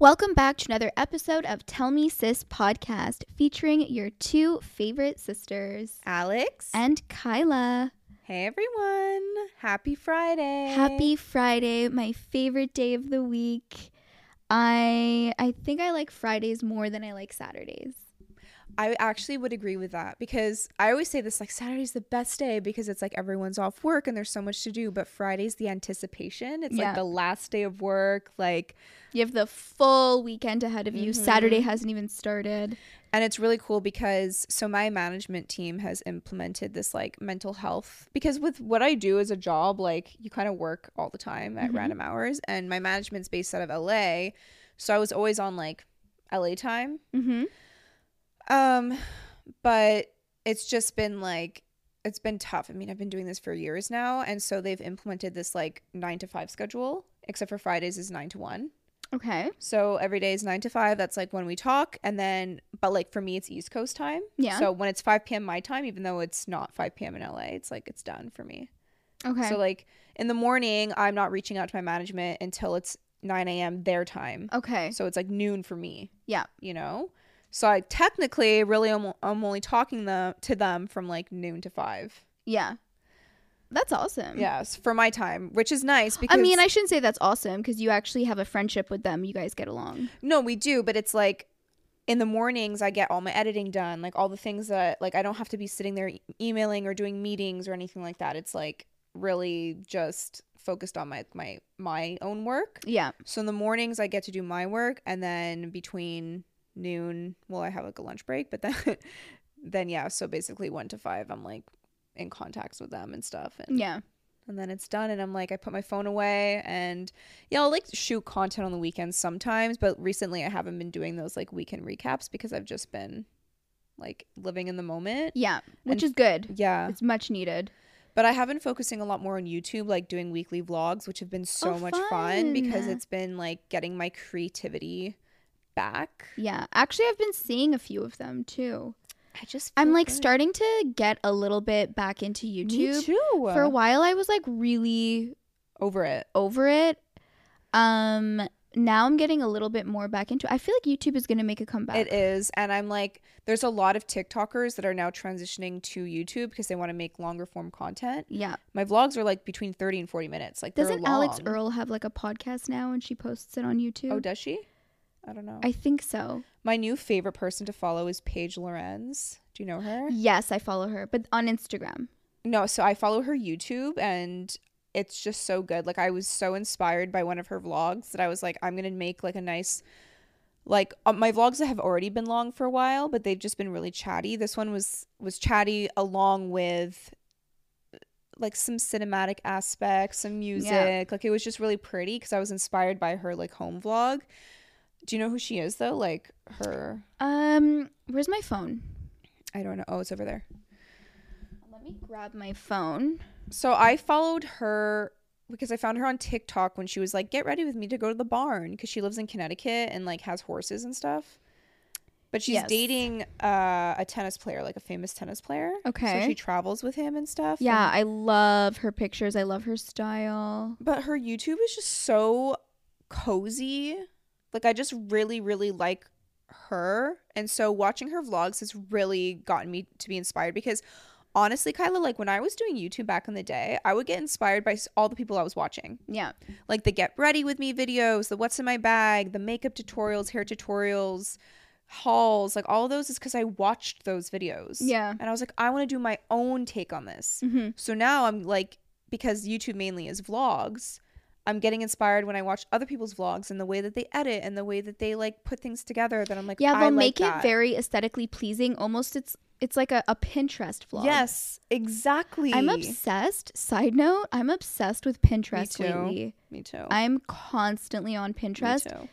Welcome back to another episode of Tell Me Sis podcast featuring your two favorite sisters, Alex. and Kyla. hey, everyone. Happy Friday. Happy Friday, my favorite day of the week. I I think I like Fridays more than I like Saturdays. I actually would agree with that because I always say this like Saturday's the best day because it's like everyone's off work and there's so much to do, but Friday's the anticipation. It's Yeah. like the last day of work, like You have the full weekend ahead of you. Mhm. Saturday hasn't even started. and it's really cool because so my management team has implemented this like mental health because with what I do as a job, like you kind of work all the time at Mhm. random hours and my management's based out of LA. So I was always on like LA time. Mm-hmm. Um, but it's just been like it's been tough. I mean, I've been doing this for years now, and so they've implemented this like nine to five schedule, except for Fridays is nine to one. Okay. So every day is nine to five. That's like when we talk, and then but like for me, it's East Coast time. Yeah. So when it's five p.m. my time, even though it's not five p.m. in LA, it's like it's done for me. Okay. So like in the morning, I'm not reaching out to my management until it's nine a.m. their time. okay. So it's like noon for me Yeah. you know so i technically really am, i'm only talking them to them from like noon to five Yeah. That's awesome. yes for my time which is nice because I mean, I shouldn't say that's awesome because you actually have a friendship with them. You guys get along. no we do but it's like in the mornings i get all my editing done like all the things that like i don't have to be sitting there e- emailing or doing meetings or anything like that it's like really just focused on my my my own work Yeah. so in the mornings i get to do my work and then between noon well i have like a lunch break but then then yeah so basically one to five i'm like in contacts with them and stuff and, Yeah. and then it's done and i'm like i put my phone away and yeah i'll like shoot content on the weekends sometimes but recently i haven't been doing those like weekend recaps because i've just been like living in the moment Yeah. Which And- is good. yeah It's much needed. but I have been focusing a lot more on YouTube, like doing weekly vlogs, which have been so Oh, much fun because it's been like getting my creativity back. Yeah. Actually, I've been seeing a few of them too. I just I'm like good. starting to get a little bit back into Me YouTube. too. For a while, I was like really over it. over it. Um, now I'm getting a little bit more back into. I feel like YouTube is gonna make a comeback. It is, and I'm like, there's a lot of TikTokers that are now transitioning to YouTube because they want to make longer form content. Yeah. My vlogs are like between 30 and 40 minutes. Like, Doesn't Alix. Earle have like a podcast now and she posts it on YouTube? Oh, does she? I don't know. I think so. My new favorite person to follow is Paige Lorenze. Do you know her? Yes, I follow her, but on Instagram. No, so I follow her YouTube and it's just so good. Like I was so inspired by one of her vlogs that I was like I'm going to make like a nice like uh, my vlogs have already been long for a while, but they've just been really chatty. This one was was chatty along with like some cinematic aspects, some music. Like it was just really pretty cuz I was inspired by her like home vlog. Do you know who she is though? Like her Um, where's my phone? I don't know. Oh, it's over there. Let me grab my phone. So I followed her because I found her on TikTok when she was like, "Get ready with me to go to the barn" because she lives in Connecticut and like has horses and stuff. But she's Yes. dating uh, a tennis player, like a famous tennis player. Okay. So she travels with him and stuff. Yeah, and- I love her pictures. I love her style. but her YouTube is just so cozy. Like I just really, really like her, and so watching her vlogs has really gotten me to be inspired because honestly, Kyla, like when I was doing YouTube back in the day, I would get inspired by all the people I was watching. Yeah. like the get ready with me videos, the what's in my bag, the makeup tutorials, hair tutorials, hauls, like all those is because I watched those videos. Yeah. And I was like, I want to do my own take on this. Mm-hmm. So now I'm like, because YouTube mainly is vlogs, I'm getting inspired when I watch other people's vlogs and the way that they edit and the way that they like put things together that I'm like, Yeah, they'll like make that. it very aesthetically pleasing. Almost it's it's like a, a Pinterest vlog. Yes, exactly. I'm obsessed. Side note, I'm obsessed with Pinterest too. lately. Me too. I'm constantly on Me Pinterest. too.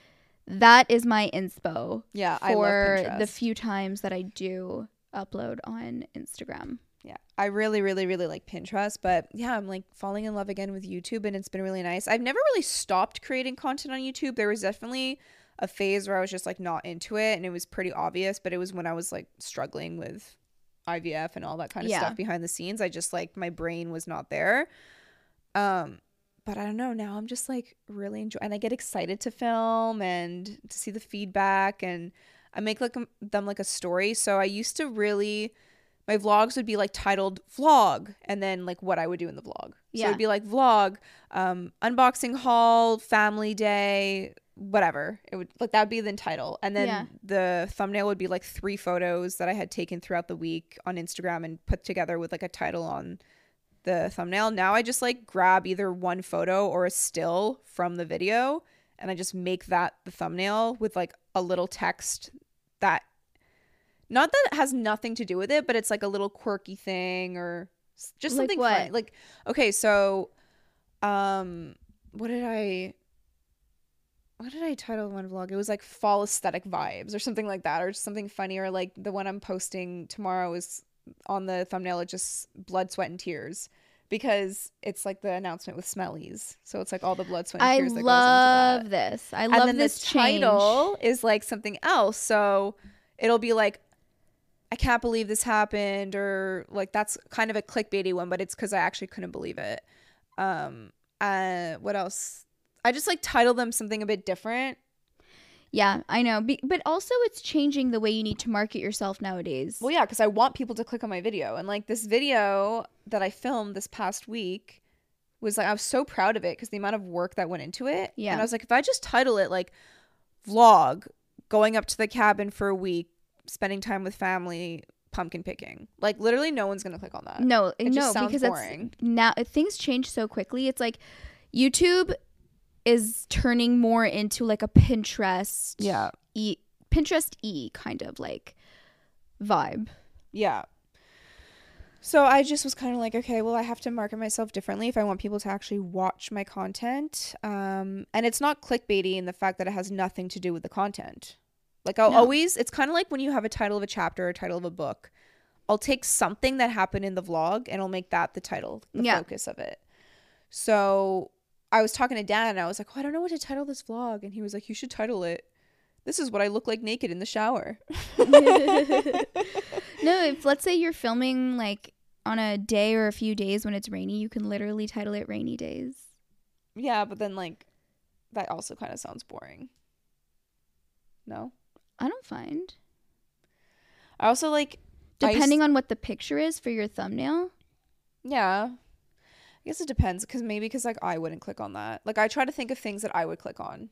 That is my inspo Yeah, I love for the few times that I do upload on Instagram. Yeah, I really, really, really like Pinterest, but yeah, I'm like falling in love again with YouTube, and it's been really nice. I've never really stopped creating content on YouTube. There was definitely a phase where I was just like not into it, and it was pretty obvious. But it was when I was like struggling with IVF and all that kind of Yeah. stuff behind the scenes. I just like my brain was not there. Um, but I don't know. Now I'm just like really enjoy, and I get excited to film and to see the feedback, and I make like them like a story. So I used to really, my vlogs would be like titled vlog, and then like what I would do in the vlog. So Yeah. it'd be like vlog, um, unboxing haul, family day, whatever. It would like that would be the title, and then Yeah. the thumbnail would be like three photos that I had taken throughout the week on Instagram and put together with like a title on the thumbnail. Now I just like grab either one photo or a still from the video and I just make that the thumbnail with like a little text that not that it has nothing to do with it, but it's like a little quirky thing or just Like something what? fun. Like okay, so um what did I what did I title one vlog? It was like fall aesthetic vibes or something like that, or just something funny, or like the one I'm posting tomorrow is on the thumbnail. It's just blood, sweat, and tears because it's like the announcement with Smellies. So it's like all the blood, sweat, and I tears that love goes into this. I love and then this change. title is like something else. So it'll be like. I can't believe this happened, or like that's kind of a clickbaity one, but it's because I actually couldn't believe it. Um, uh, what else? I just like title them something a bit different Yeah, I know. Be- but also, it's changing the way you need to market yourself nowadays. Well, yeah, because I want people to click on my video. And like this video that I filmed this past week was like, I was so proud of it because the amount of work that went into it. Yeah. And I was like, if I just title it like vlog, going up to the cabin for a week, spending time with family, pumpkin picking, like literally no one's going to click on that. no, It no, just because boring. it's now things change so quickly. It's like YouTube is turning more into like a Pinterest, Yeah. e Pinterest e kind of like vibe. Yeah. So I just was kind of like, okay, well, I have to market myself differently if I want people to actually watch my content. Um, and it's not clickbaity in the fact that it has nothing to do with the content. Like I'll No. always, it's kind of like when you have a title of a chapter or a title of a book. I'll take something that happened in the vlog and I'll make that the title, the Yeah. focus of it. So I was talking to Dan and I was like, oh, I don't know what to title this vlog. And he was like, you should title it. This is what I look like naked in the shower. No, if let's say you're filming like on a day or a few days when it's rainy, you can literally title it rainy days. Yeah, but then like that also kind of sounds boring. No. I don't find. I also like I Depending on what the picture is for your thumbnail. yeah. I guess it depends cuz maybe cuz like I wouldn't click on that. Like I try to think of things that I would click on.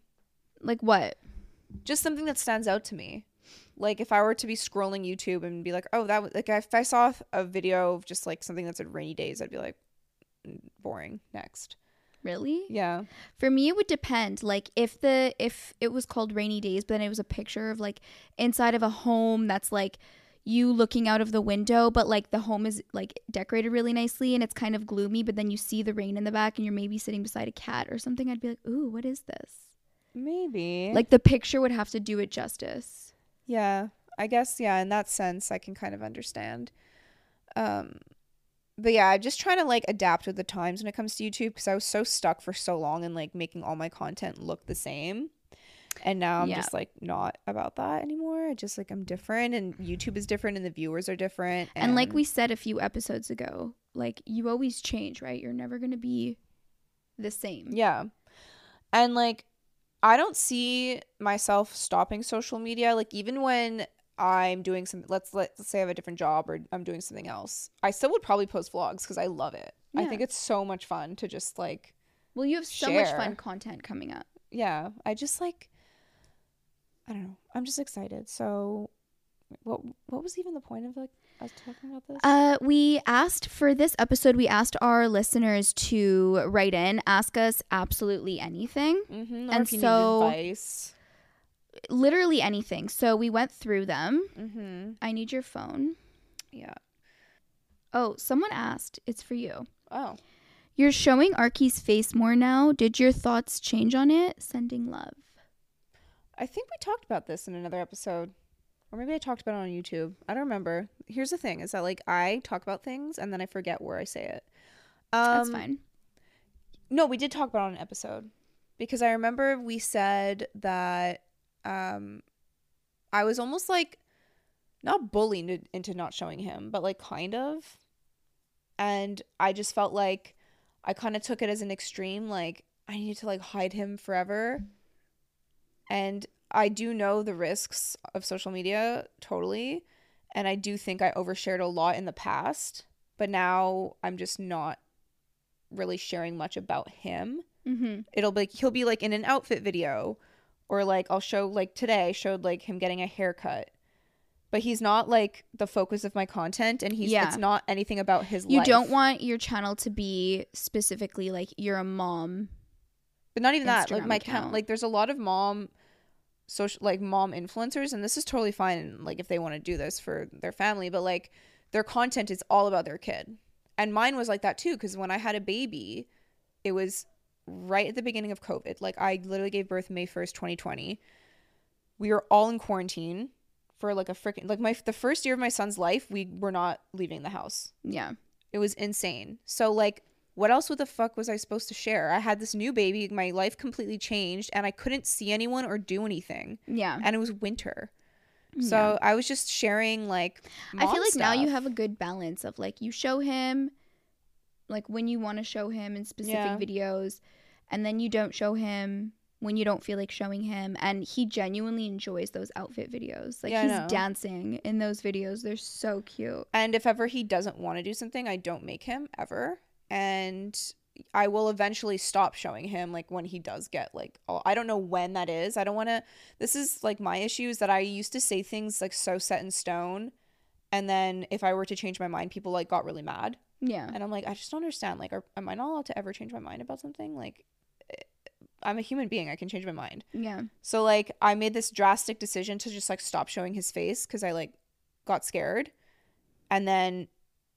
Like what? Just something that stands out to me. Like if I were to be scrolling YouTube and be like, "Oh, that was like if I saw a video of just like something that's at rainy days, I'd be like "Mm, boring. Next. Really? Yeah. For me it would depend. Like if the if it was called rainy days, but then it was a picture of like inside of a home that's like you looking out of the window, but like the home is like decorated really nicely and it's kind of gloomy, but then you see the rain in the back and you're maybe sitting beside a cat or something, I'd be like, Ooh, what is this? Maybe. Like the picture would have to do it justice. Yeah, I guess yeah, in that sense I can kind of understand. Um but yeah, I'm just trying to like adapt with the times when it comes to YouTube because I was so stuck for so long in like making all my content look the same. And now I'm Yeah. just like not about that anymore. I just like I'm different and YouTube is different and the viewers are different. And, like we said a few episodes ago, like you always change, right? You're never going to be the same. Yeah. And like I don't see myself stopping social media like even when I'm doing some let's let's say I have a different job or I'm doing something else. I still would probably post vlogs cuz I love it. I think it's so much fun to just like Well, you have so much fun content coming up. yeah, I just like I don't know. I'm just excited. So what what was even the point of like us talking about this? Uh, we asked for this episode, we asked our listeners to write in, ask us absolutely anything, mm-hmm. and so-. Literally anything. So we went through them. Mm-hmm. I need your phone. Yeah. Oh, someone asked. It's for you. Oh. You're showing Arky's face more now. Did your thoughts change on it? Sending love. I think we talked about this in another episode. Or maybe I talked about it on YouTube. I don't remember. Here's the thing is that like I talk about things and then I forget where I say it. Um, That's fine. No, we did talk about it on an episode. Because I remember we said that um I was almost like not bullied into- not showing him, but like kind of. And I just felt like I kind of took it as an extreme like I needed to like hide him forever. And I do know the risks of social media totally, and I do think I overshared a lot in the past, but now I'm just not really sharing much about him. Mm-hmm. It'll be he'll be like in an outfit video or like I'll show like today I showed like him getting a haircut. But he's not like the focus of my content and he's Yeah. it's not anything about his You life. don't want your channel to be specifically like you're a mom. But not even that. Like my account. account like there's a lot of mom social like mom influencers and this is totally fine like if they want to do this for their family, but like their content is all about their kid. And mine was like that too cuz when I had a baby, it was right at the beginning of COVID. Like I literally gave birth May 1st, 2020. We were all in quarantine for like a freaking like my the first year of my son's life, we were not leaving the house. Yeah. It was insane. So like what else what the fuck was I supposed to share? I had this new baby, my life completely changed and I couldn't see anyone or do anything. Yeah. And it was winter. Mm, yeah. So I was just sharing like I feel like now you have a good balance of like you show him like when you want to show him in specific Yeah. videos and then you don't show him when you don't feel like showing him and he genuinely enjoys those outfit videos. Like Yeah, he's dancing in those videos. They're so cute. And if ever he doesn't want to do something, I don't make him ever. And I will eventually stop showing him like when he does get like oh, I don't know when that is. I don't want to This is like my issue is that I used to say things like so set in stone and then if I were to change my mind people like got really mad. Yeah. And I'm like I just don't understand like are, am I not allowed to ever change my mind about something? Like eh, I'm a human being. I can change my mind. Yeah. So like I made this drastic decision to just like stop showing his face cuz I like got scared. And then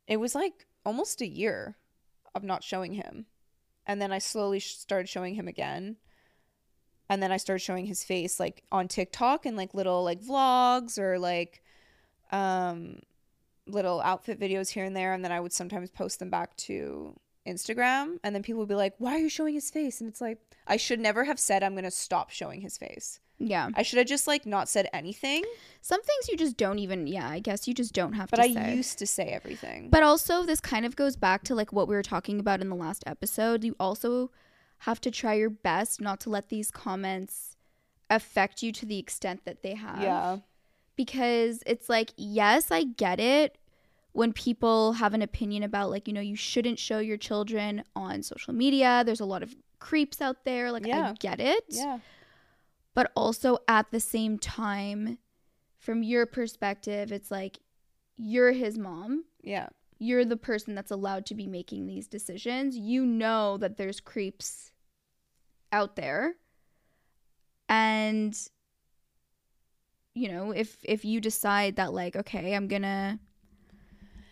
it was like almost a year of not showing him. And then I slowly sh- started showing him again. And then I started showing his face like on TikTok and like little like vlogs or like um little outfit videos here and there and then I would sometimes post them back to Instagram and then people would be like, "Why are you showing his face?" And it's like I should never have said I'm to stop showing his face. Yeah. I should have just like not said anything, Some things you just don't even yeah, I guess you just don't have but to I say. used to say everything. But also, this kind of goes back to like what we were talking about in the last episode. You also have to try your best not to let these comments affect you to the extent that they have. yeah. Because it's like, yes, I get it when people have an opinion about like, you know, you shouldn't show your children on social media. There's a lot of creeps out there. Like, I get it. Yeah. But also at the same time, from your perspective, it's like you're his mom Yeah. you're the person that's allowed to be making these decisions. You know that there's creeps out there. And you know, if if you decide that like, okay, I'm to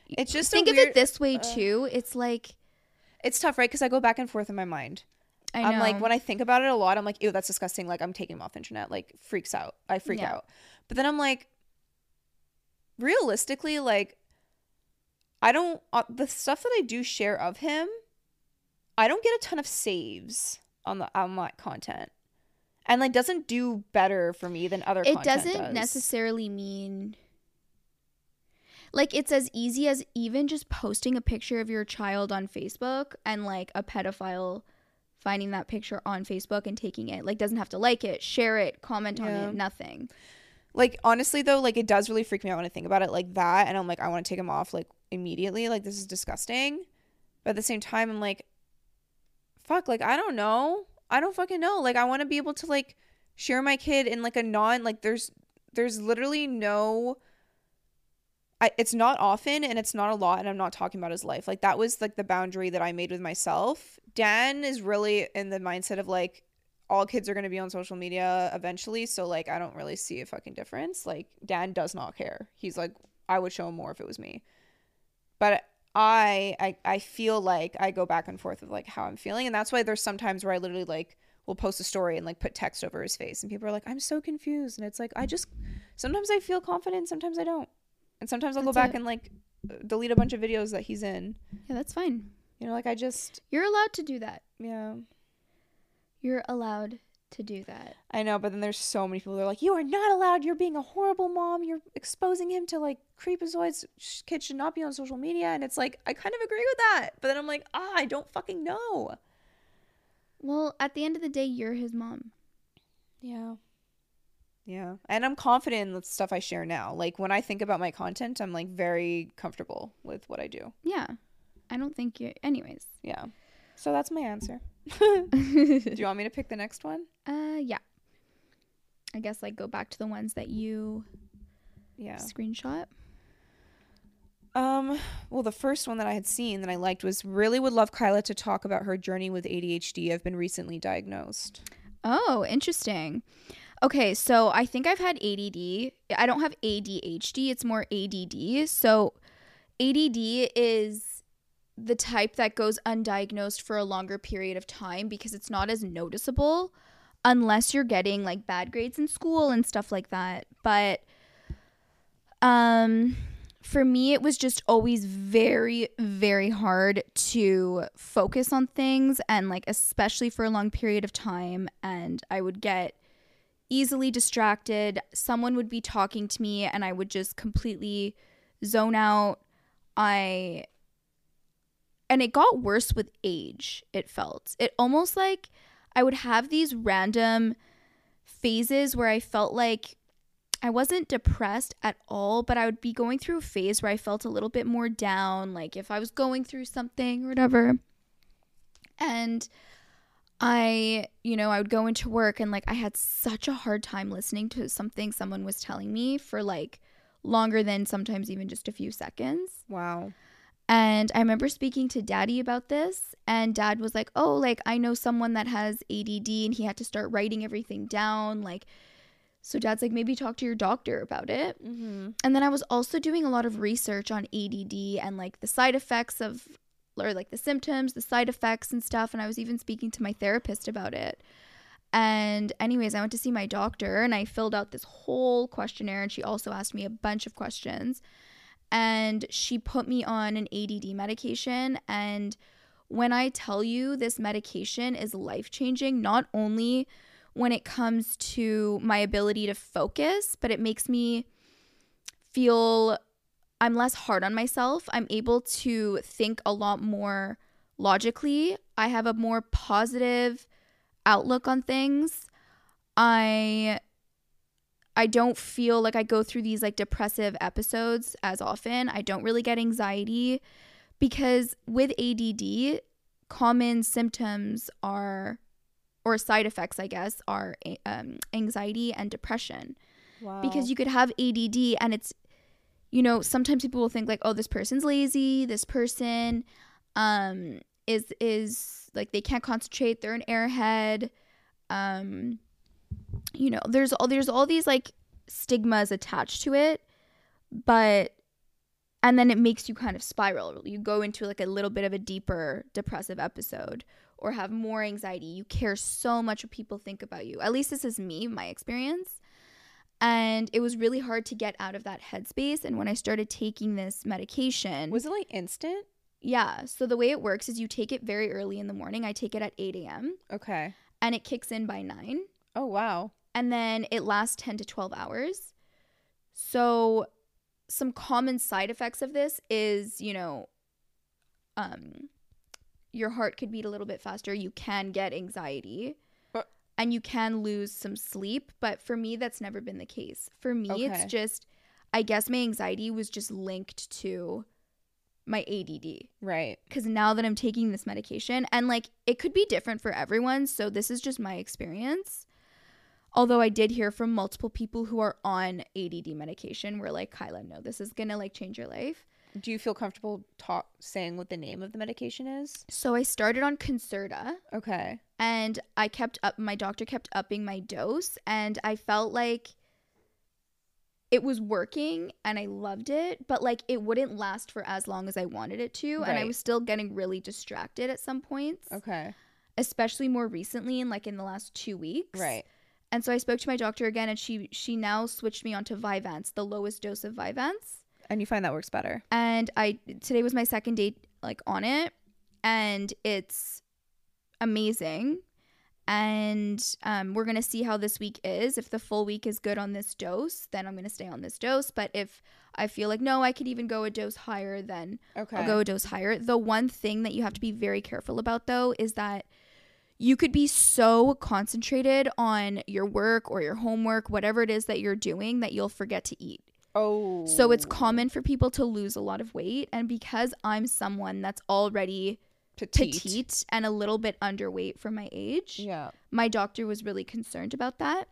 It's just think a of it this way uh, too. It's like It's tough, right? Because I go back and forth in my mind. I know I'm like, when I think about it a lot, I'm like, ew, that's disgusting. Like, I'm taking him off the internet. Like, freaks out. I freak Yeah. out. But then I'm like, realistically, like, I don't, uh, the stuff that I do share of him, I don't get a ton of saves on the on my content. And like doesn't do better for me than other it doesn't does. necessarily mean like it's as easy as even just posting a picture of your child on Facebook and like a pedophile finding that picture on Facebook and taking it. Like doesn't have to like it, share it, comment on it, nothing. like honestly though like it does really freak me out when i think about it like that and i'm like i want to take him off like immediately like this is disgusting but at the same time i'm like fuck like i don't know i don't fucking know. Like i want to be able to like share my kid in like a non like there's there's literally no I, it's not often and it's not a lot and i'm not talking about his life. Like that was like the boundary that i made with myself. Dan is really in the mindset of like all kids are going to be on social media eventually. So like i don't really see a fucking difference. Like dan does not care. He's like i would show him more if it was me. But I, I i feel like i go back and forth with like how i'm feeling and that's why there's sometimes where i literally like will post a story and like put text over his face and people are like i'm so confused and it's like i just sometimes i feel confident sometimes i don't and sometimes i'll go back it. and like delete a bunch of videos that he's in Yeah, that's fine. you know like i just You're allowed to do that. yeah You're allowed to do that. I know, but then there's so many people that are like, you are not allowed. You're being a horrible mom. You're exposing him to like creepazoids. Kids should not be on social media. And it's like, I kind of agree with that. But then I'm like, ah, I don't fucking know. Well, at the end of the day, you're his mom. Yeah. Yeah. And I'm confident in the stuff I share now. Like when I think about my content, I'm like very comfortable with what I do. Yeah. I don't think you anyways. Yeah. So that's my answer. do you want me to pick the next one? Uh yeah. I guess like go back to the ones that you Yeah. screenshot. Um, well, the first one that I had seen that I liked was really would love Kyla to talk about her journey with ADHD. I've been recently diagnosed. Oh, interesting. Okay, so I think I've had ADD. I don't have ADHD, it's more ADD. So ADD is the type that goes undiagnosed for a longer period of time because it's not as noticeable unless you're getting like bad grades in school and stuff like that. But um for me it was just always very very hard to focus on things and like especially for a long period of time and I would get easily distracted. Someone would be talking to me and I would just completely zone out. I and it got worse with age, it felt. It almost like I would have these random phases where I felt like I wasn't depressed at all, but I would be going through a phase where I felt a little bit more down, like if I was going through something or whatever. And I, you know, I would go into work and like I had such a hard time listening to something someone was telling me for like longer than sometimes even just a few seconds. Wow. And I remember speaking to daddy about this, and dad was like, Oh, like I know someone that has ADD, and he had to start writing everything down. Like, so dad's like, maybe talk to your doctor about it. Mm-hmm. And then I was also doing a lot of research on ADD and like the side effects of, or like the symptoms, the side effects and stuff. And I was even speaking to my therapist about it. And, anyways, I went to see my doctor and I filled out this whole questionnaire. And she also asked me a bunch of questions. And she put me on an ADD medication. And when I tell you this medication is life changing, not only when it comes to my ability to focus, but it makes me feel I'm less hard on myself. I'm able to think a lot more logically. I have a more positive outlook on things. I I don't feel like I go through these like depressive episodes as often. I don't really get anxiety because with ADD, common symptoms are or side effects, I guess, are um, anxiety and depression. Wow. Because you could have ADD and it's, you know, sometimes people will think like, oh, this person's lazy. This person um, is is like they can't concentrate. They're an airhead. Um, you know, there's all there's all these like stigmas attached to it, but and then it makes you kind of spiral. You go into like a little bit of a deeper depressive episode or have more anxiety. You care so much what people think about you. At least this is me, my experience. And it was really hard to get out of that headspace. And when I started taking this medication, was it like instant? yeah. So the way it works is you take it very early in the morning. I take it at 8 a.m. Okay. and it kicks in by 9. Oh wow. And then it lasts 10 to 12 hours. So some common side effects of this is, you know, um, your heart could beat a little bit faster. You can get anxiety. And you can lose some sleep, but for me that's never been the case. For me Okay. it's just I guess my anxiety was just linked to my ADD Right. because now that I'm taking this medication, and like it could be different for everyone, so this is just my experience. Although I did hear from multiple people who are on ADD medication, were like, Kyla, no, this is gonna like change your life. Do you feel comfortable talk saying what the name of the medication is? So I started on Concerta, Okay. and I kept up. My doctor kept upping my dose, and I felt like it was working, and I loved it, but like it wouldn't last for as long as I wanted it to, and I was still getting really distracted at some points. Okay. especially more recently in like in the last two weeks. Right. And so I spoke to my doctor again and she she now switched me onto Vyvanse, the lowest dose of Vyvanse. And you find that works better. And I today was my second day like on it and it's amazing. and um, we're gonna see how this week is. If the full week is good on this dose, then I'm gonna stay on this dose. But if I feel like no, I could even go a dose higher, then Okay. I'll go a dose higher. The one thing that you have to be very careful about though is that you could be so concentrated on your work or your homework, whatever it is that you're doing, that you'll forget to eat. oh. So it's oh. common for people to lose a lot of weight. And because I'm someone that's already petite. petite and a little bit underweight for my age, Yeah. my doctor was really concerned about that.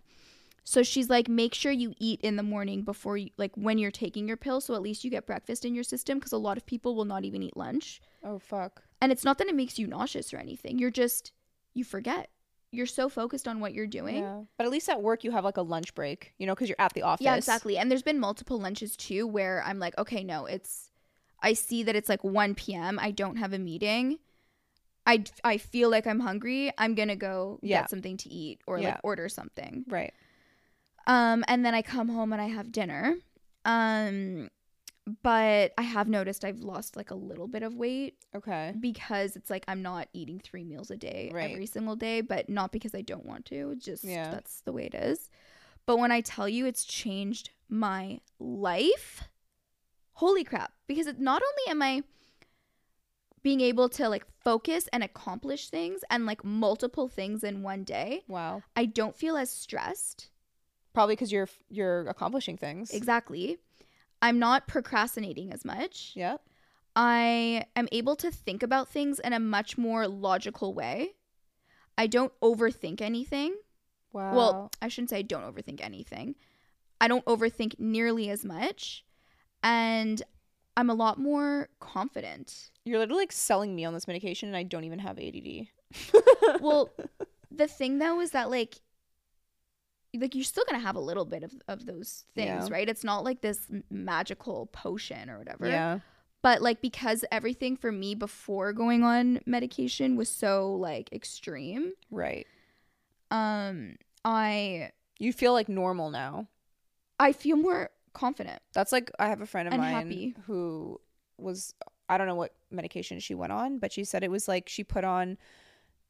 So she's like, make sure you eat in the morning before you, like when you're taking your pill. So at least you get breakfast in your system because a lot of people will not even eat lunch. Oh fuck. And it's not that it makes you nauseous or anything. You're just, you forget. You're so focused on what you're doing. Yeah. But at least at work you have like a lunch break, you know, because you're at the office. Yeah, exactly. And there's been multiple lunches too where I'm like, okay, no, it's I see that it's like 1 p.m. I don't have a meeting. I, I feel like I'm hungry. I'm going to go Yeah. get something to eat or Yeah. like order something. Right. Um and then I come home and I have dinner. Um but I have noticed I've lost like a little bit of weight Okay. because it's like I'm not eating 3 meals a day Right. every single day, but not because I don't want to. Just Yeah. that's the way it is. But when I tell you it's changed my life, holy crap. Because it, not only am I being able to like focus and accomplish things and like multiple things in one day, Wow. I don't feel as stressed. Probably because you're you're accomplishing things. Exactly. I'm not procrastinating as much. Yep. I am able to think about things in a much more logical way. I don't overthink anything. Wow. Well, I shouldn't say I don't overthink anything. I don't overthink nearly as much. And I'm a lot more confident. you're literally like selling me on this medication, and I don't even have ADD. Well, the thing though is that like like you're still gonna have a little bit of, of those things, Yeah. right? It's not like this magical potion or whatever. yeah. but like because everything for me before going on medication was so like extreme Right. um i You feel like normal now. i feel more confident That's like I have a friend of mine happy. who was I don't know what medication she went on, but she said it was like she put on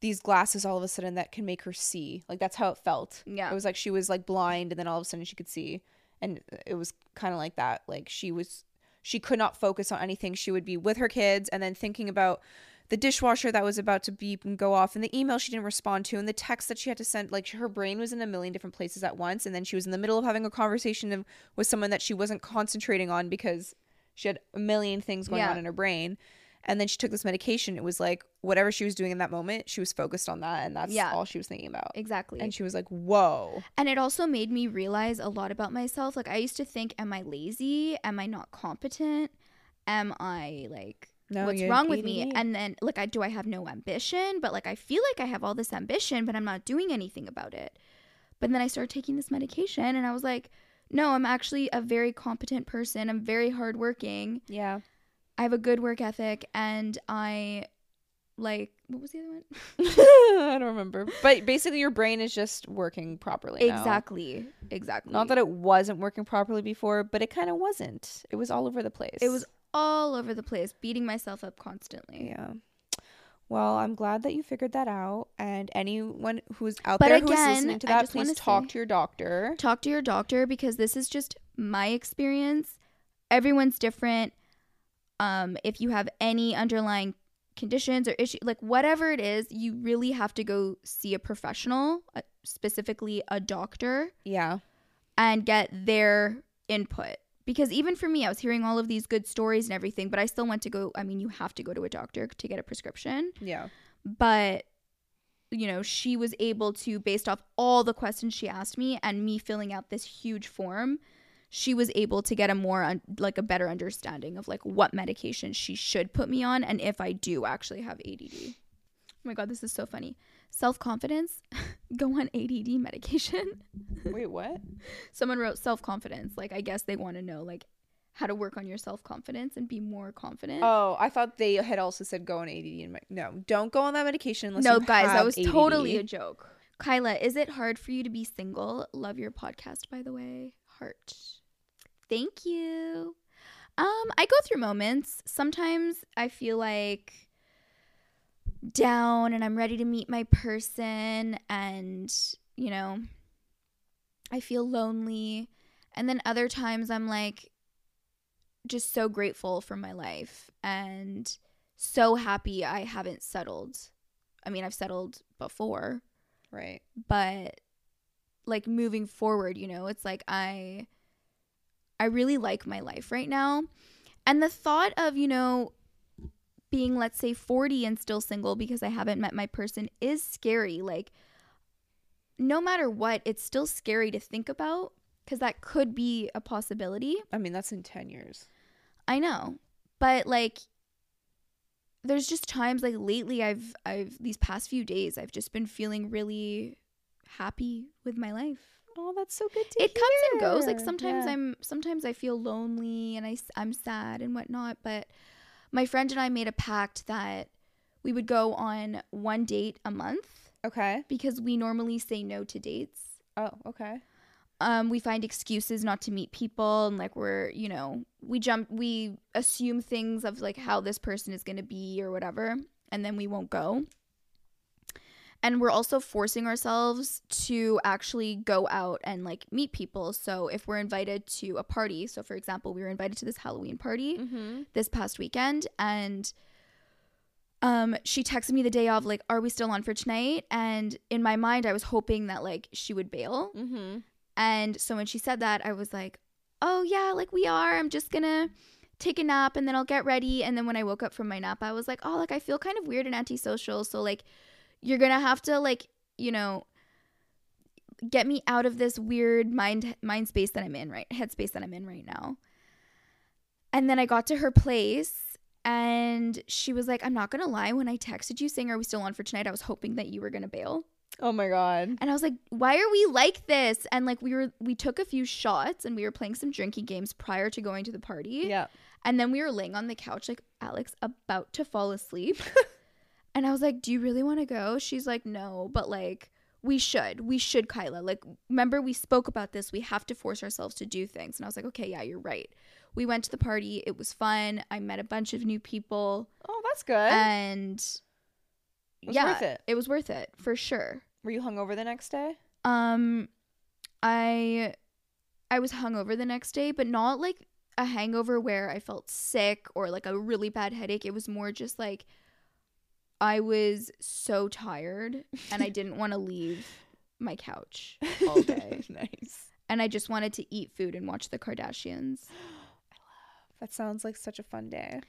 these glasses all of a sudden that can make her see. Like that's how it felt. yeah It was like she was like blind and then all of a sudden she could see. And it was kind of like that. Like she was she could not focus on anything. She would be with her kids and then thinking about the dishwasher that was about to beep and go off and the email she didn't respond to and the text that she had to send like her brain was in a million different places at once and then she was in the middle of having a conversation with someone that she wasn't concentrating on because she had a million things going Yeah. on in her brain and then she took this medication. It was like whatever she was doing in that moment she was focused on that and that's Yeah. all she was thinking about. Exactly. And she was like whoa. And it also made me realize a lot about myself. Like i used to think am i lazy? Am i not competent? Am i like No, what's wrong with me? and then like i do i have no ambition? But like i feel like i have all this ambition but i'm not doing anything about it. But then i started taking this medication and i was like no i'm actually a very competent person. I'm very hardworking. Yeah i have a good work ethic and i like what was the other one I don't remember. But basically, your brain is just working properly. now. exactly exactly Not that it wasn't working properly before, but it kind of wasn't. It was all over the place. it was all over the place beating myself up constantly Yeah. Well, I'm glad that you figured that out. And anyone who's out But there who's again, listening to that, please talk to your doctor. talk to your doctor because this is just my experience. Everyone's different. Um, if you have any underlying conditions or issue, like whatever it is, you really have to go see a professional, uh, specifically a doctor, Yeah. and get their input. Because even for me, I was hearing all of these good stories and everything, but I still went to go. I mean, you have to go to a doctor to get a prescription Yeah. but you know she was able to based off all the questions she asked me and me filling out this huge form she was able to get a more un- like a better understanding of like what medication she should put me on and if i do actually have add oh my god this is so funny. Self-confidence. Go on add medication. Wait, what? someone wrote self-confidence. Like i guess they want to know like how to work on your self-confidence and be more confident. Oh, I thought they had also said go on ADD. And me- no, don't go on that medication unless no guys that was ADD. totally a joke. Kyla is it hard for you to be single? Love your podcast by the way. Heart thank you um i go through moments sometimes i feel like down and I'm ready to meet my person and, you know, I feel lonely. And then other times I'm like just so grateful for my life and so happy I haven't settled. I mean, I've settled before, Right. but like moving forward, you know, it's like I I really like my life right now. And the thought of, you know, being let's say 40 and still single because I haven't met my person is scary. Like no matter what, it's still scary to think about cuz that could be a possibility. I mean, that's in 10 years. I know. But like there's just times like lately I've I've these past few days I've just been feeling really happy with my life. Oh, that's so good to hear. It comes and goes. Like sometimes Yeah. I'm sometimes I feel lonely and I I am sad and whatnot, but my friend and I made a pact that we would go on one date a month Okay. because we normally say no to dates. Oh, okay. um, we find excuses not to meet people and like we're you know we jump we assume things of like how this person is going to be or whatever and then we won't go and we're also forcing ourselves to actually go out and like meet people so if we're invited to a party so for example we were invited to this halloween party Mm-hmm. this past weekend and um she texted me the day of like are we still on for tonight and in my mind i was hoping that like she would bail Mm-hmm. and so when she said that, I was like, oh, yeah, like we are. I'm just to take a nap and then I'll get ready. And then when I woke up from my nap, I was like, oh, like I feel kind of weird and antisocial. So, like, you're going to have to, like, you know, get me out of this weird mind mind space that I'm in right headspace that I'm in right now. And then I got to her place and she was like, I'm not gonna lie, when I texted you saying, Are we still on for tonight? I was hoping that you were gonna bail. Oh my god. And I was like, why are we like this? And like we were we took a few shots and we were playing some drinking games prior to going to the party. Yeah. And then we were laying on the couch like Alex about to fall asleep. and I was like, "Do you really want to go?" She's like, "No, but like we should. We should, Kyla. Like remember we spoke about this. We have to force ourselves to do things." And I was like, "Okay, yeah, you're right." We went to the party. It was fun. I met a bunch of new people Oh, that's good. and It was yeah, worth it. It was worth it for sure. Were you hungover the next day? Um, I I was hungover the next day, but not like a hangover where I felt sick or like a really bad headache. It was more just like I was so tired and I didn't want to leave my couch all day. nice. and I just wanted to eat food and watch the Kardashians. I love. That sounds like such a fun day.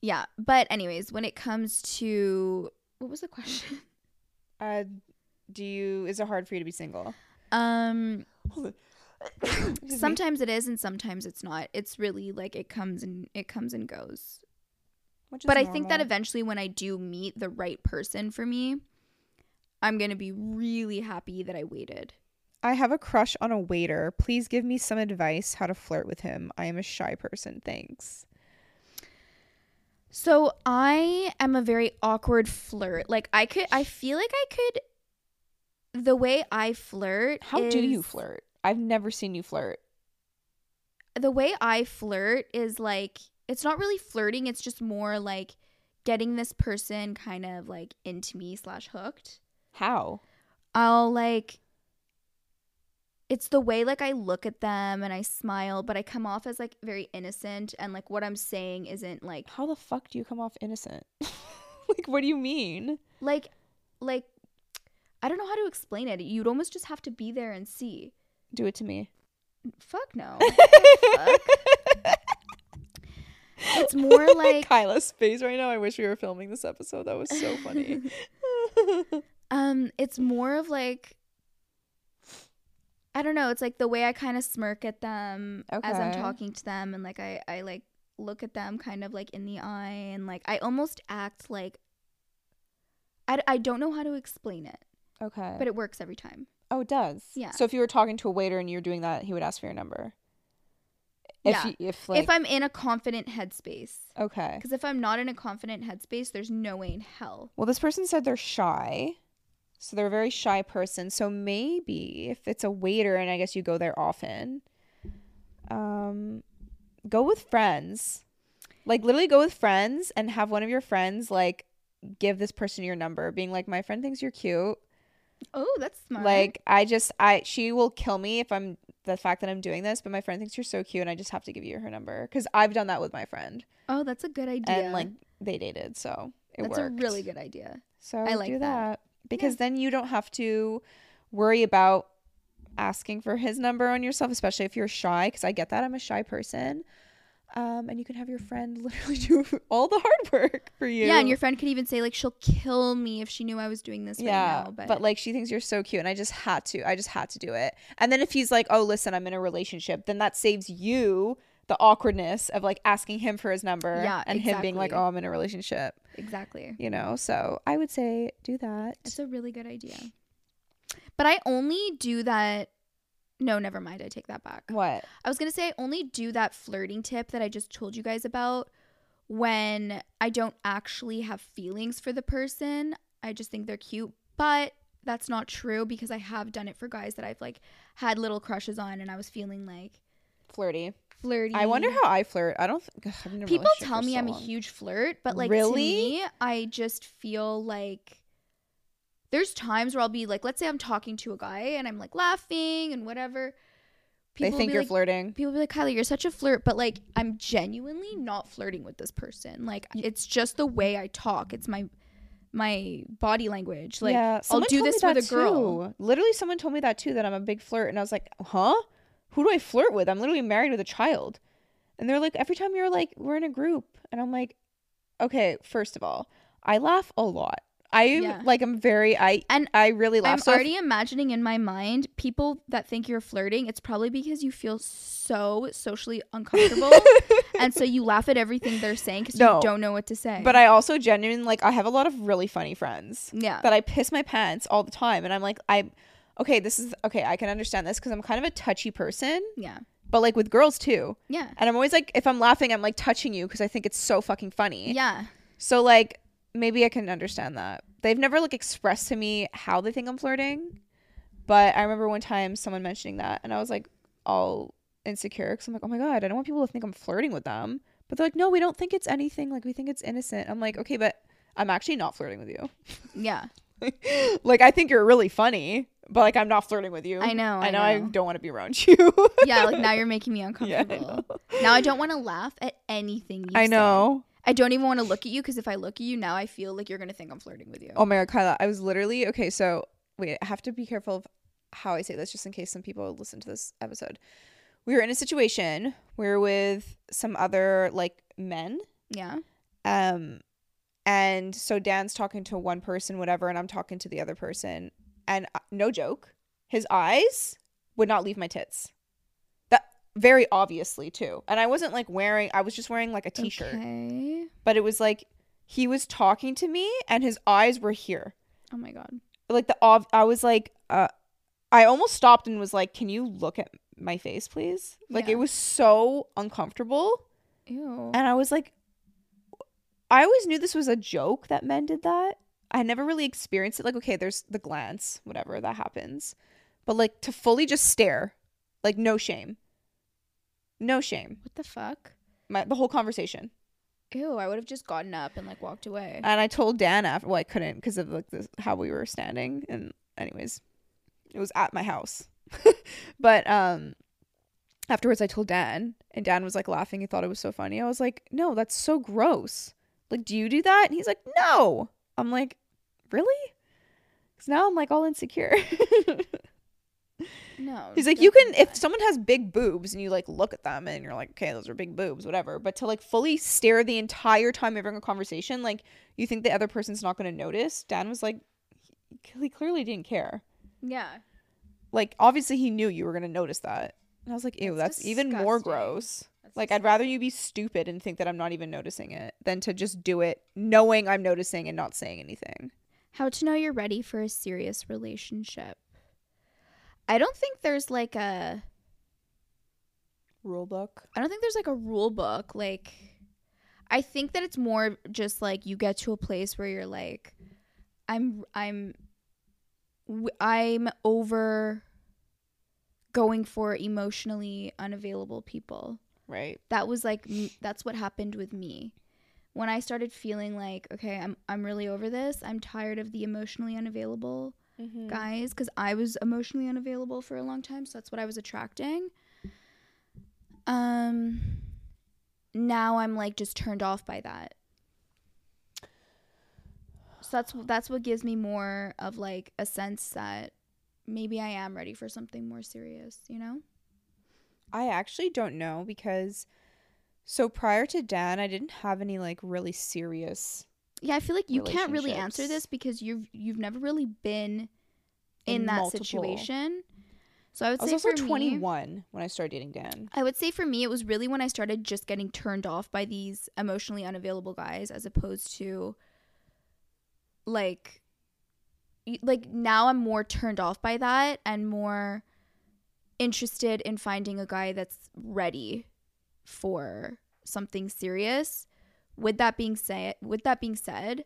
Yeah, but anyways, when it comes to what was the question? Uh, do you? Is it hard for you to be single? Um sometimes it is and sometimes it's not. It's really like it comes and it comes and goes. But I think that eventually when I do meet the right person for me, I'm going to be really happy that I waited. I have a crush on a waiter. Please give me some advice how to flirt with him. I am a shy person. Thanks. So I am a very awkward flirt. Like I could I feel like I could the way I flirt How do you flirt? I've never seen you flirt. The way I flirt is like it's not really flirting, it's just more like getting this person kind of like into me slash hooked. How? I'll like it's the way like I look at them and I smile, but I come off as like very innocent and like what I'm saying isn't like How the fuck do you come off innocent? like, what do you mean? like like I don't know how to explain it. You'd almost just have to be there and see. Do it to me. Fuck no. Fuck. It's more like Kyla's face right now. I wish we were filming this episode. That was so funny. um it's more of like I don't know, it's like the way I kind of smirk at them as I'm talking to them and like I I like look at them kind of like in the eye and like I almost act like I, I don't know how to explain it, okay. but it works every time. oh, it does. Yeah. So if you were talking to a waiter and you were doing that, he would ask for your number. If Yeah. you, if like if I'm in a confident headspace. okay. Because if I'm not in a confident headspace, there's no way in hell. Well, this person said they're shy. So they're a very shy person. So maybe if it's a waiter and I guess you go there often, um go with friends. Like literally go with friends and have one of your friends like give this person your number, being like, my friend thinks you're cute. Oh, that's smart. Like I just I she will kill me if I'm the fact that I'm doing this, but my friend thinks you're so cute and I just have to give you her number cuz I've done that with my friend oh, that's a good idea. and like they dated, so it that's worked. a really good idea. So I like do that. that, because then you don't have to worry about asking for his number on yourself, especially if you're shy. Because I get that I'm a shy person, um, and you can have your friend literally do all the hard work for you. Yeah, and your friend could even say like she'll kill me if she knew I was doing this yeah, right now. But, but like she thinks you're so cute, and I just had to. I just had to do it. And then if he's like, "Oh, listen, I'm in a relationship," then that saves you the awkwardness of like asking him for his number. Yeah, and him being like, "Oh, I'm in a relationship." exactly. You know, so I would say do that. It's a really good idea. But I only do that. No, never mind. I take that back. What? I was going to say I only do that flirting tip that I just told you guys about when I don't actually have feelings for the person. I just think they're cute. But that's not true because I have done it for guys that I've like had little crushes on and I was feeling like Flirty. flirty. I wonder how I flirt. I don't. Th- I've been people tell me so I'm a huge flirt, but like Really? to me, I just feel like there's times where I'll be like, let's say I'm talking to a guy and I'm like laughing and whatever. They think you're like, flirting. People be like, Kylie, you're such a flirt, but like I'm genuinely not flirting with this person. Like it's just the way I talk. It's my my body language. Like yeah, I'll do this with a girl. too. Literally, someone told me that too. That I'm a big flirt, and I was like, huh? Who do I flirt with? I'm literally married with a child, and they're like, every time you're like, we're in a group, and I'm like, okay. First of all, I laugh a lot. I Yeah. like I'm very I And I really laugh. I'm So if- already imagining in my mind people that think you're flirting. It's probably because you feel so socially uncomfortable, and so you laugh at everything they're saying because No. you don't know what to say. but I also genuinely like I have a lot of really funny friends. yeah, that I piss my pants all the time. And I'm like, I, okay, this is okay. I can understand this because I'm kind of a touchy person, yeah, but like with girls too. yeah, And I'm always like, if I'm laughing, I'm like touching you because I think it's so fucking funny. yeah. So like, maybe I can understand that. They've never like expressed to me how they think I'm flirting, but I remember one time someone mentioning that, and I was like, all insecure because I'm like, oh my god, I don't want people to think I'm flirting with them. But they're like, no, we don't think it's anything. Like we think it's innocent. I'm like, okay, but I'm actually not flirting with you. yeah. like I think you're really funny, but like I'm not flirting with you. I know, I I know. I don't want to be around you. yeah, like now you're making me Yeah, I uncomfortable. now I don't want to laugh at anything you I know. I don't even want to look at you because if I look at you now, I feel like you're gonna think I'm flirting with you. Oh my god, Kyla, I was literally okay. So wait, I have to be careful of how I say this, just in case some people listen to this episode. We were in a situation. We were with some other like men, Yeah. um, and so Dan's talking to one person, whatever, and I'm talking to the other person, and uh, no joke, his eyes would not leave my tits. Very obviously too, and I wasn't like wearing. I was just wearing like a t-shirt. Okay. but it was like he was talking to me and his eyes were here Oh my god. like the ob- i was like uh i almost stopped and was like can you look at my face please like Yeah. it was so uncomfortable Ew. and i was like i always knew this was a joke that men did that i never really experienced it like okay there's the glance whatever that happens but like to fully just stare like no shame no shame What the fuck? my, the whole conversation Ew. I would have just gotten up and like walked away. And I told Dan after, well, I couldn't because of like this, how we were standing. And anyways, it was at my house. but um, afterwards, I told Dan, and Dan was like laughing. He thought it was so funny. I was like, no, that's so gross. Like, do you do that? And he's like, no. I'm like, really? Because now I'm like all insecure. no. He's like, you can if someone has big boobs and you like look at them and you're like, okay, those are big boobs, whatever. But to like fully stare the entire time you're having a conversation, like you think the other person's not going to notice. Dan was like, he clearly didn't care. Yeah. Like obviously he knew you were going to notice that. And I was like, ew, That's that's, even more gross. That's Like I'd rather you be stupid and think that I'm not even noticing it than to just do it knowing I'm noticing and not saying anything. How to know you're ready for a serious relationship. I don't think there's like a Rule book. I don't think there's like a rule book. Like I think that it's more just like you get to a place where you're like I'm I'm I'm over going for emotionally unavailable people. Right. That was like that's what happened with me. when I started feeling like, okay, I'm I'm really over this. I'm tired of the emotionally unavailable Mm-hmm. guys because I was emotionally unavailable for a long time, so that's what I was attracting. Um now I'm like just turned off by that. So that's that's what gives me more of like a sense that maybe I am ready for something more serious, you know? I actually don't know because so prior to Dan, I didn't have any like really serious. Yeah, I feel like you can't really answer this because you've you've never really been in, In that multiple. situation. So I would I was say also for me, 21 when I started dating Dan. I would say for me, it was really when I started just getting turned off by these emotionally unavailable guys, as opposed to like, like now I'm more turned off by that and more interested in finding a guy that's ready for something serious. With that being said, with that being said,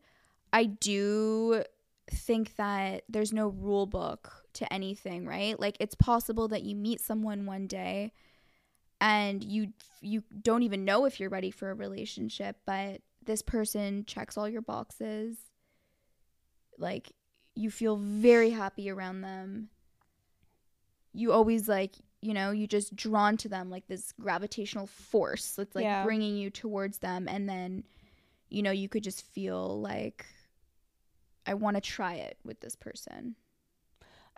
I do think that there's no rule book to anything, right? Like it's possible that you meet someone one day and you you don't even know if you're ready for a relationship, but this person checks all your boxes. Like you feel very happy around them. You always like, you know, you just drawn to them like this gravitational force that's like Yeah. bringing you towards them and then you know, you could just feel like I want to try it with this person.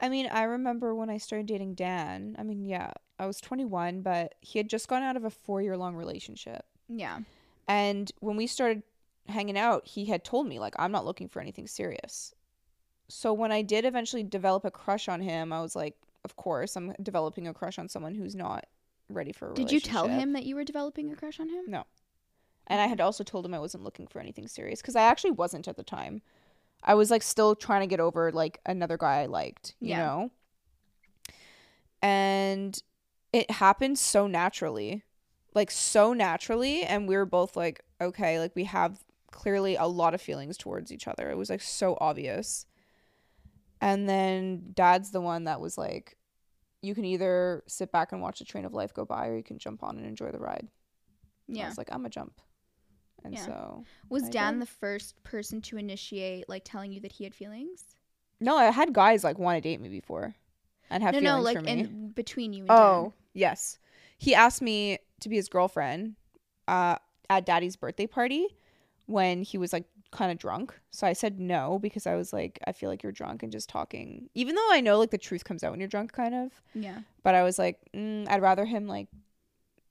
I mean, I remember when I started dating Dan. I mean, yeah, I was 21, but he had just gone out of a four year long relationship. Yeah. And when we started hanging out, he had told me, like, I'm not looking for anything serious. So when I did eventually develop a crush on him, I was like, of course, I'm developing a crush on someone who's not ready for a relationship. Did you tell him that you were developing a crush on him? No. And I had also told him I wasn't looking for anything serious because I actually wasn't at the time. I was like still trying to get over like another guy I liked, you Yeah. know? And it happened so naturally. Like so naturally and we were both like okay, like we have clearly a lot of feelings towards each other. It was like so obvious. And then dad's the one that was like you can either sit back and watch the train of life go by or you can jump on and enjoy the ride. And I Yeah. was like, I'm a jump. And Yeah. so Was I Dan did. the first person to initiate like telling you that he had feelings? No, I had guys like want to date me before and have no, feelings no, no, like for me. in between you and oh, yes. He asked me to be his girlfriend uh, at daddy's birthday party when he was like kind of drunk. So I said no because I was like, I feel like you're drunk and just talking. Even though I know like the truth comes out when you're drunk, kind of. Yeah. But I was like, mm, I'd rather him like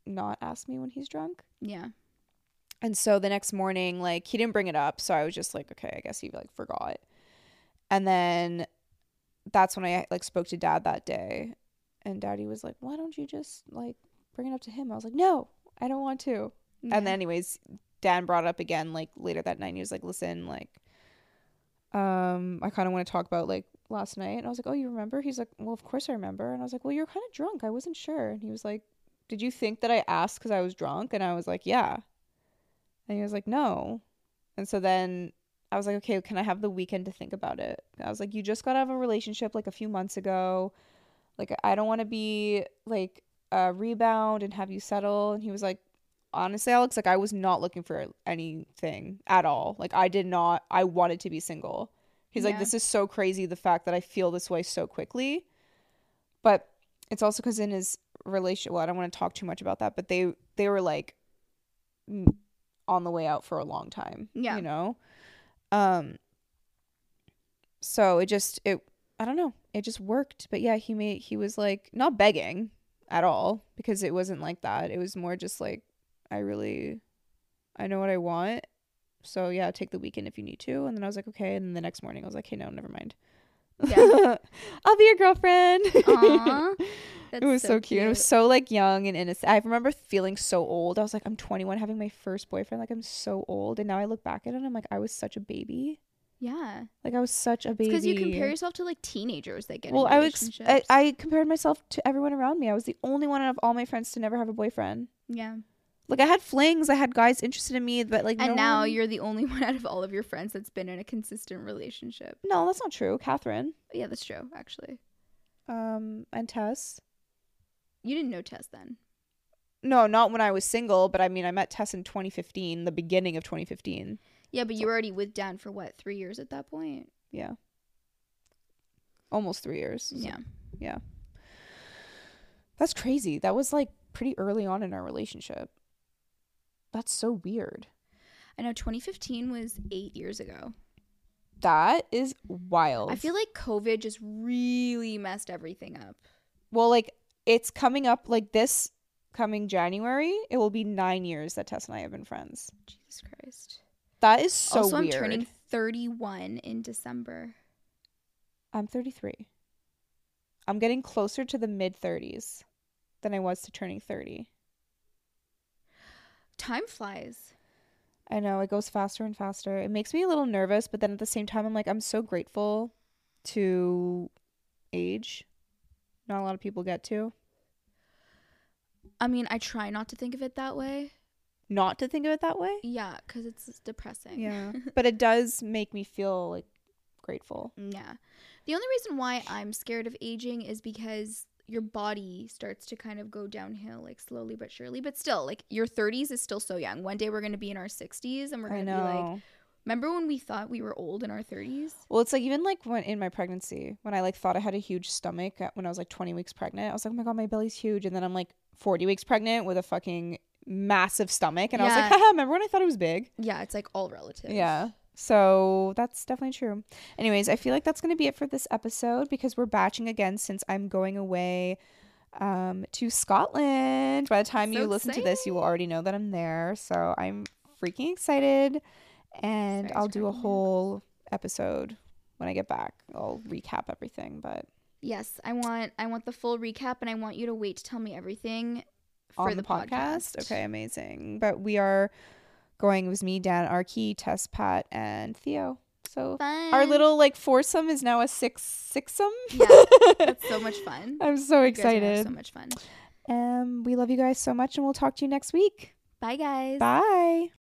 not ask me when he's drunk. Yeah. And so the next morning, like he didn't bring it up, so I was just like, okay, I guess he like forgot. And then that's when I like spoke to dad that day, and daddy was like, why don't you just like bring it up to him? I was like, no, I don't want to. Yeah. And then anyways, Dan brought up again like later that night. He was like, listen, like, um, I kind of want to talk about like last night. And I was like, oh, you remember? He's like, well, of course I remember. And I was like, well, you're kind of drunk. I wasn't sure. And he was like, did you think that I asked because I was drunk? And I was like, yeah. And he was like, no. And so then I was like, okay, can I have the weekend to think about it? I was like, you just got out of a relationship like a few months ago. Like, I don't want to be like a rebound and have you settle. And he was like, honestly, Alex, like, I was not looking for anything at all. Like, I did not, I wanted to be single. He's like, this is so crazy the fact that I feel this way so quickly. But it's also because in his relationship. well, I don't want to talk too much about that, but they, they were like, on the way out for a long time. Yeah. You know? Um so it just it I don't know. It just worked. But yeah, he made he was like not begging at all because it wasn't like that. It was more just like I really I know what I want. So yeah, take the weekend if you need to. And then I was like, okay. And then the next morning I was like, hey, no, never mind. Yeah. I'll be your girlfriend. It was so, cute. It was so like young and innocent. I remember feeling so old. I was like, I'm 21, having my first boyfriend. Like I'm so old. And now I look back at it, and I'm like, I was such a baby. Yeah. Like I was such a baby. Because you compare yourself to like teenagers that get Well, I was. I. I compared myself to everyone around me. I was the only one out of all my friends to never have a boyfriend. yeah. Like I had flings. I had guys interested in me, but like. And no now one- you're the only one out of all of your friends that's been in a consistent relationship. No, that's not true. Catherine, Yeah, that's true, actually. um, and Tess. You didn't know Tess then. no, not when I was single, but I mean, I met Tess in 2015, the beginning of 2015. Yeah, but you were already with Dan for what, three years at that point? Yeah. Almost three years. So, Yeah. yeah. That's crazy. That was like pretty early on in our relationship. That's so weird. I know 2015 was eight years ago. That is wild. I feel like COVID just really messed everything up. well, like it's coming up like this coming January, it will be nine years that Tess and I have been friends. Jesus Christ. That is so also, weird. I'm turning 31 in December. I'm 33. I'm getting closer to the mid 30s than I was to turning 30. Time flies. I know it goes faster and faster. It makes me a little nervous, but then at the same time, I'm like, I'm so grateful to age. Not a lot of people get to. I mean, I try not to think of it that way. Not to think of it that way. Yeah, because it's depressing. Yeah. but it does make me feel like grateful. Mm, yeah. The only reason why I'm scared of aging is because your body starts to kind of go downhill, like slowly but surely. But still, like your 30s is still so young. One day we're going to be in our 60s and we're going to be like, remember when we thought we were old in our 30s? Well, it's like even like when in my pregnancy, when I like thought I had a huge stomach when I was like 20 weeks pregnant, I was like, oh my god, my belly's huge, and then I'm like 40 weeks pregnant with a fucking massive stomach, and I was like, haha, remember when I thought it was big? Yeah, it's like all relative. Yeah. So that's definitely true. Anyways, I feel like that's going to be it for this episode because we're batching again since I'm going away um, to Scotland. By the time So you listen to this, you will already know that I'm there. So I'm freaking excited. And Sorry, I'll do a cracking me up. whole episode when I get back. I'll recap everything. But Yes, I want I want the full recap and I want you to wait to tell me everything for on the, podcast. Okay, amazing. But we are going, was me, Dan, Arky, Tess, Pat, and Theo. So Fun. our little like foursome is now a six sixsome. Yeah, That's so much fun. I'm so You guys are gonna have excited. So much fun. Um, we love you guys so much, and we'll talk to you next week. Bye guys. Bye.